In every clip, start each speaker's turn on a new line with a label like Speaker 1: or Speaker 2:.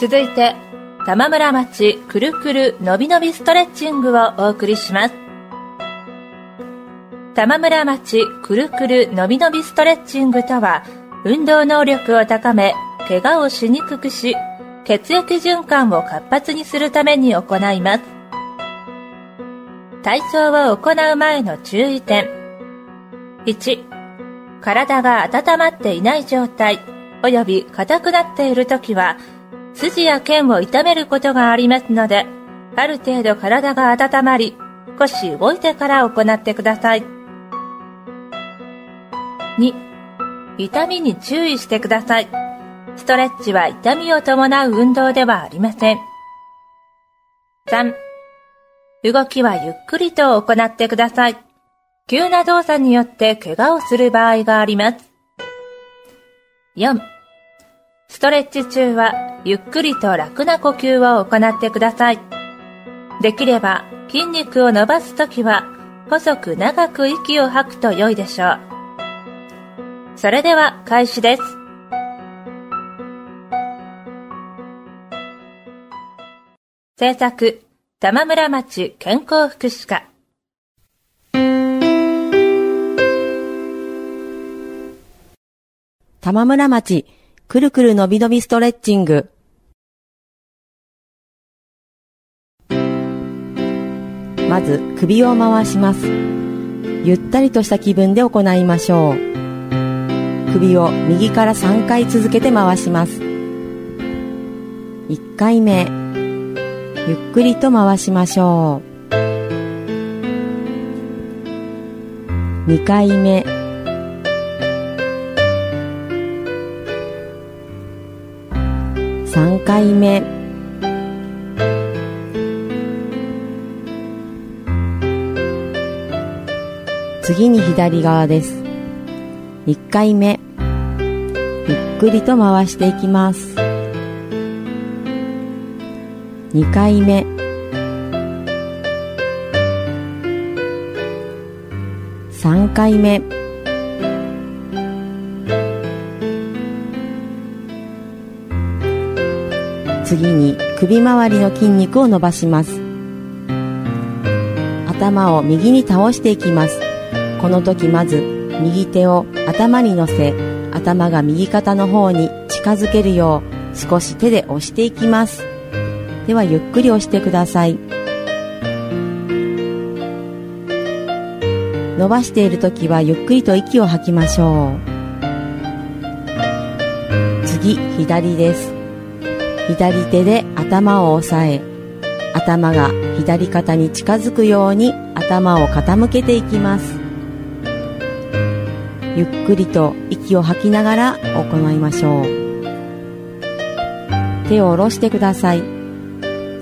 Speaker 1: 続いて、玉村町くるくるのびのびストレッチングをお送りします。玉村町くるくるのびのびストレッチングとは、運動能力を高め、怪我をしにくくし、血液循環を活発にするために行います。体操を行う前の注意点。1、体が温まっていない状態、及び硬くなっているときは、筋や腱を痛めることがありますので、ある程度体が温まり、少し動いてから行ってください。2、痛みに注意してください。ストレッチは痛みを伴う運動ではありません。3、動きはゆっくりと行ってください。急な動作によって怪我をする場合があります。4、ストレッチ中はゆっくりと楽な呼吸を行ってください。できれば筋肉を伸ばすときは細く長く息を吐くと良いでしょう。それでは開始です。制作、玉村町健康福祉課。
Speaker 2: 玉村町くるくるのびのびストレッチング。まず首を回します。ゆったりとした気分で行いましょう。首を右から3回続けて回します。1回目、ゆっくりと回しましょう。2回目、3回目。次に左側です。1回目。ゆっくりと回していきます。2回目。3回目。次に首周りの筋肉を伸ばします。頭を右に倒していきます。この時まず右手を頭に乗せ頭が右肩の方に近づけるよう少し手で押していきます。ではゆっくり押してください。伸ばしている時はゆっくりと息を吐きましょう。次左です。左手で頭を押さえ頭が左肩に近づくように頭を傾けていきます。ゆっくりと息を吐きながら行いましょう。手を下ろしてください。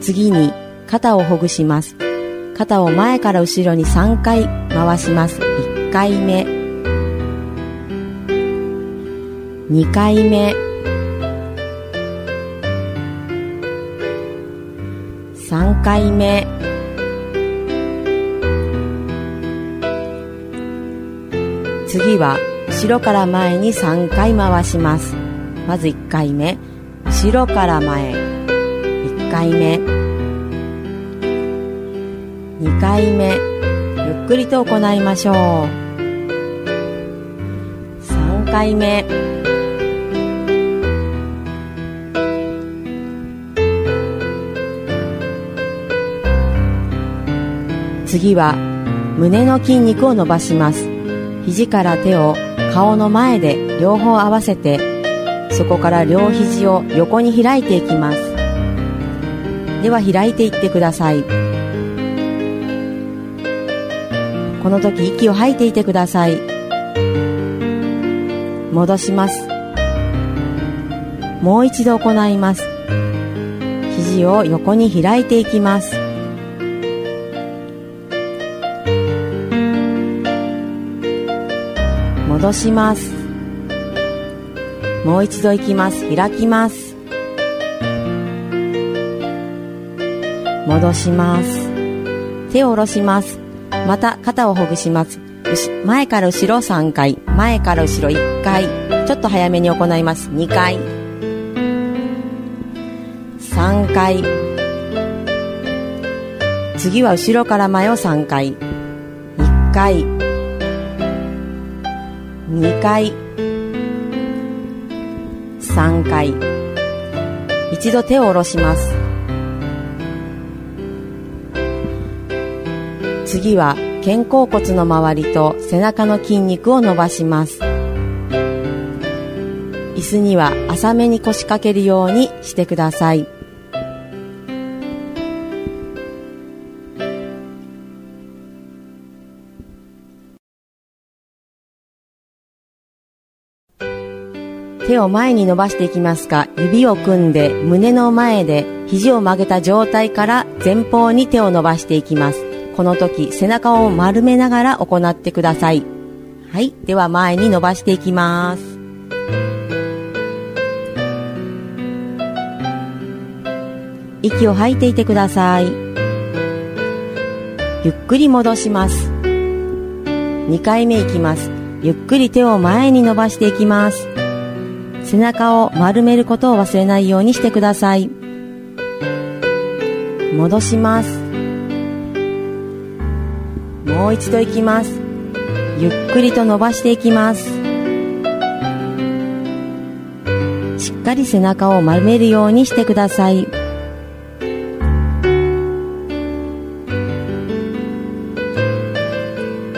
Speaker 2: 次に肩をほぐします。肩を前から後ろに3回回します。1回目。2回目。3回目。次は後ろから前に3回回します。まず1回目。後ろから前。1回目。2回目。ゆっくりと行いましょう。3回目。次は胸の筋肉を伸ばします。肘から手を顔の前で両方合わせてそこから両肘を横に開いていきます。では開いていってください。この時息を吐いていてください。戻します。もう一度行います。肘を横に開いていきます。戻します。もう一度行きます。開きます。戻します。手を下ろします。また肩をほぐします。前から後ろ3回。前から後ろ1回。ちょっと早めに行います。2回。3回。次は後ろから前を3回。1回。2回。3回。一度手を下ろします。次は肩甲骨の周りと背中の筋肉を伸ばします。椅子には浅めに腰掛けるようにしてください。手を前に伸ばしていきますが、指を組んで胸の前で肘を曲げた状態から前方に手を伸ばしていきます。この時、背中を丸めながら行ってください。はい。では前に伸ばしていきます。息を吐いていてください。ゆっくり戻します。2回目いきます。ゆっくり手を前に伸ばしていきます。背中を丸めることを忘れないようにしてください。戻します。もう一度いきます。ゆっくりと伸ばしていきます。しっかり背中を丸めるようにしてください。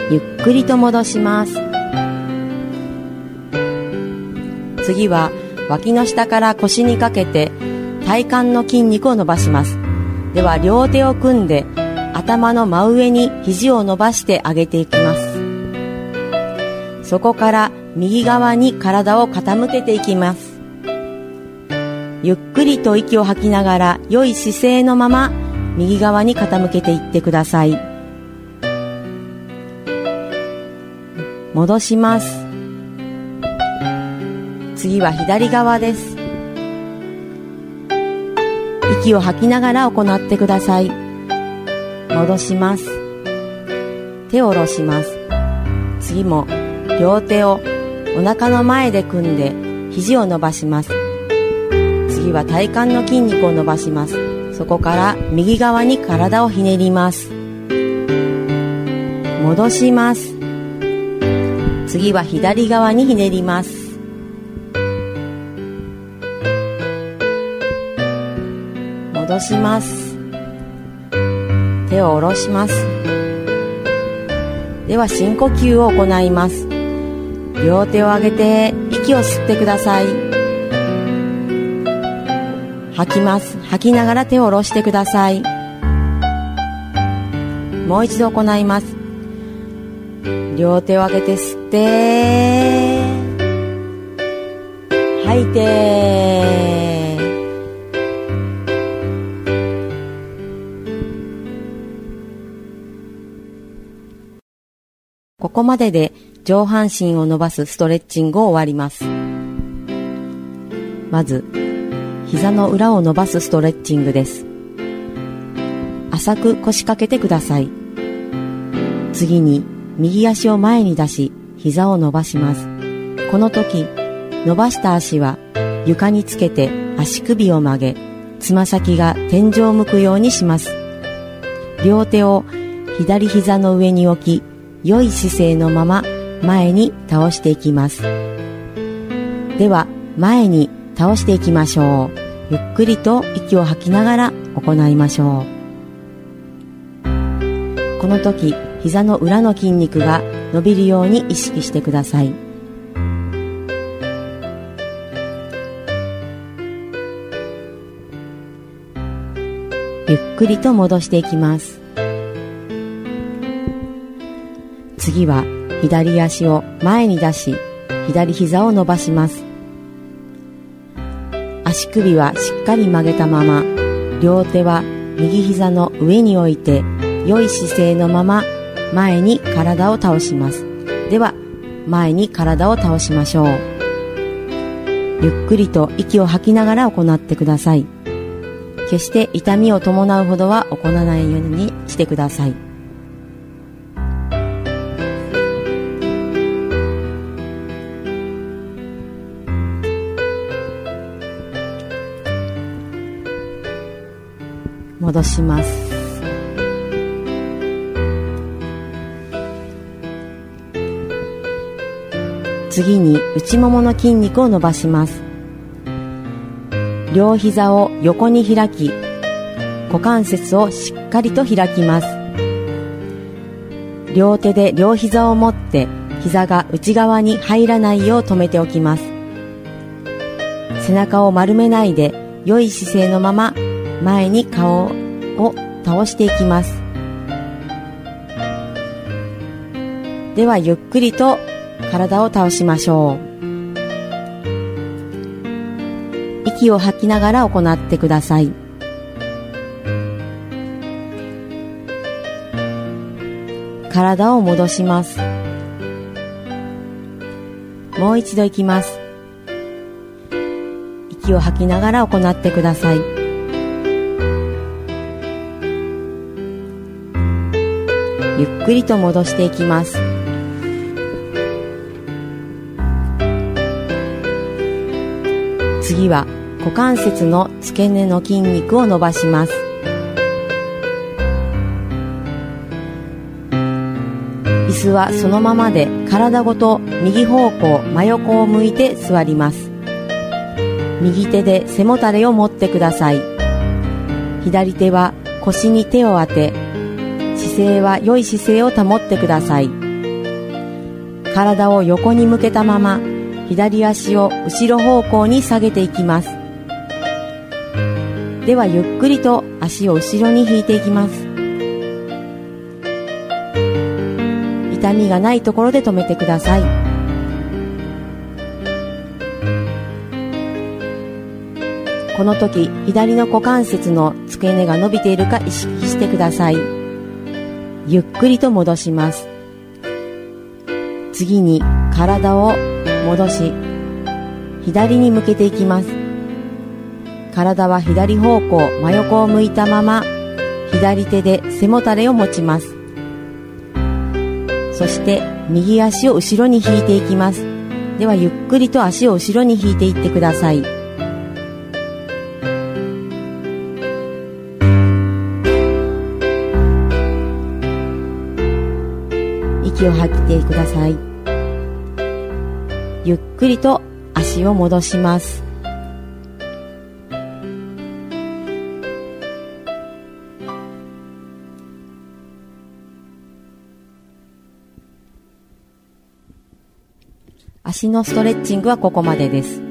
Speaker 2: ゆっくりと戻します。次は脇の下から腰にかけて体幹の筋肉を伸ばします。では両手を組んで頭の真上に肘を伸ばして上げていきます。そこから右側に体を傾けていきます。ゆっくりと息を吐きながら良い姿勢のまま右側に傾けていってください。戻します。次は左側です。息を吐きながら行ってください。戻します。手を下ろします。次も両手をお腹の前で組んで肘を伸ばします。次は体幹の筋肉を伸ばします。そこから右側に体をひねります。戻します。次は左側にひねります。戻します。手を下ろします。では深呼吸を行います。両手を上げて息を吸ってください。吐きます。吐きながら手を下ろしてください。もう一度行います。両手を上げて吸って吐いて。ここまでで上半身を伸ばすストレッチングを終わります。まず、膝の裏を伸ばすストレッチングです。浅く腰掛けてください。次に、右足を前に出し、膝を伸ばします。この時、伸ばした足は床につけて足首を曲げ、つま先が天井を向くようにします。両手を左膝の上に置き、良い姿勢のまま前に倒していきます。では前に倒していきましょう。ゆっくりと息を吐きながら行いましょう。この時膝の裏の筋肉が伸びるように意識してください。ゆっくりと戻していきます。次は左足を前に出し左膝を伸ばします。足首はしっかり曲げたまま両手は右膝の上に置いて良い姿勢のまま前に体を倒します。では前に体を倒しましょう。ゆっくりと息を吐きながら行ってください。決して痛みを伴うほどは行わないようにしてください。戻します。次に内ももの筋肉を伸ばします。両膝を横に開き股関節をしっかりと開きます。両手で両膝を持って膝が内側に入らないよう止めておきます。背中を丸めないで良い姿勢のまま前に顔を倒していきます。ではゆっくりと体を倒しましょう。息を吐きながら行ってください。体を戻します。もう一度行きます。息を吐きながら行ってください。ゆっくりと戻していきます。次は股関節の付け根の筋肉を伸ばします。椅子はそのままで体ごと右方向真横を向いて座ります。右手で背もたれを持ってください。左手は腰に手を当て勢は良い姿勢を保ってください。体を横に向けたまま左足を後ろ方向に下げていきます。ではゆっくりと足を後ろに引いていきます。痛みがないところで止めてください。この時左の股関節の付け根が伸びているか意識してください。ゆっくりと戻します。次に体を戻し左に向けていきます。体は左方向真横を向いたまま左手で背もたれを持ちます。そして右足を後ろに引いていきます。ではゆっくりと足を後ろに引いていってください。息を吐いてください。ゆっくりと足を戻します。足のストレッチングはここまでです。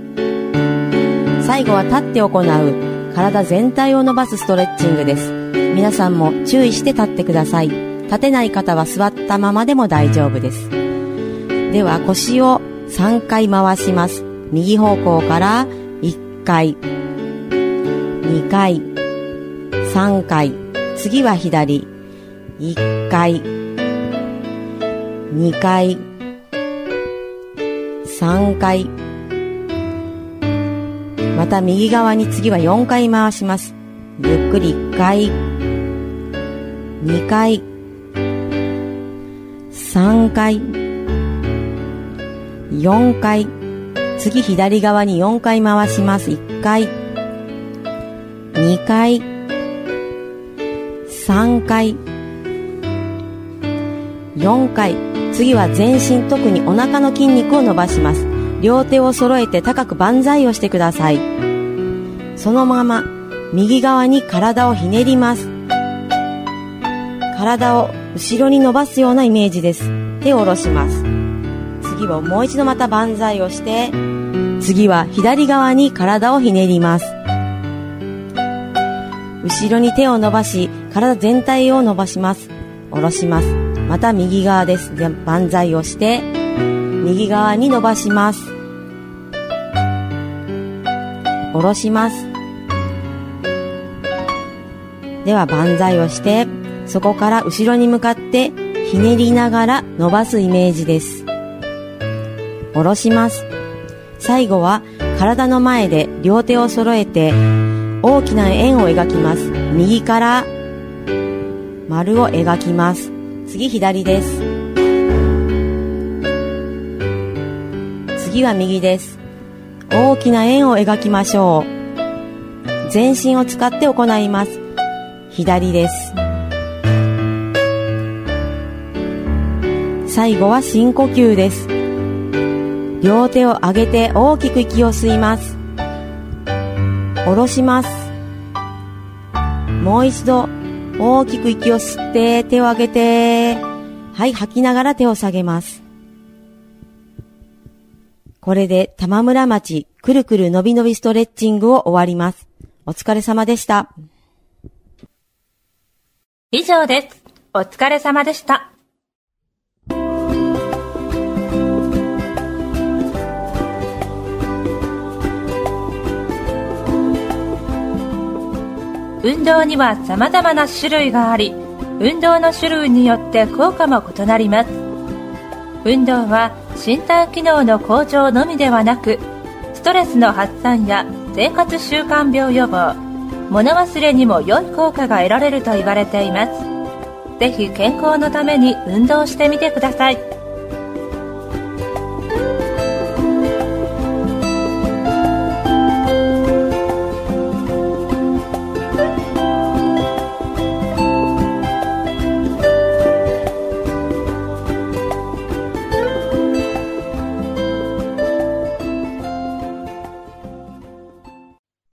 Speaker 2: 最後は立って行う体全体を伸ばすストレッチングです。皆さんも注意して立ってください。立てない方は座ったままでも大丈夫です。では腰を3回回します。右方向から1回、2回、3回、次は左、1回、2回、3回、また右側に次は4回回します。ゆっくり1回、2回、3回、4回。次左側に4回回します。1回。2回。3回。4回。次は全身特にお腹の筋肉を伸ばします。両手を揃えて高く万歳をしてください。そのまま右側に体をひねります。体を後ろに伸ばすようなイメージです。手を下ろします。次はもう一度また万歳をして次は左側に体をひねります。後ろに手を伸ばし体全体を伸ばします。下ろします。また右側です。で万歳をして右側に伸ばします。下ろします。では万歳をしてそこから後ろに向かってひねりながら伸ばすイメージです下ろします。最後は体の前で両手を揃えて大きな円を描きます。右から丸を描きます。次左です。次は右です。大きな円を描きましょう。全身を使って行います。左です。最後は深呼吸です。両手を上げて大きく息を吸います。下ろします。もう一度大きく息を吸って手を上げて、はい、吐きながら手を下げます。これで玉村町くるくるのびのびストレッチングを終わります。お疲れ様でした。
Speaker 1: 以上です。お疲れ様でした。運動には様々な種類があり、運動の種類によって効果も異なります。運動は身体機能の向上のみではなく、ストレスの発散や生活習慣病予防、物忘れにも良い効果が得られると言われています。ぜひ健康のために運動してみてください。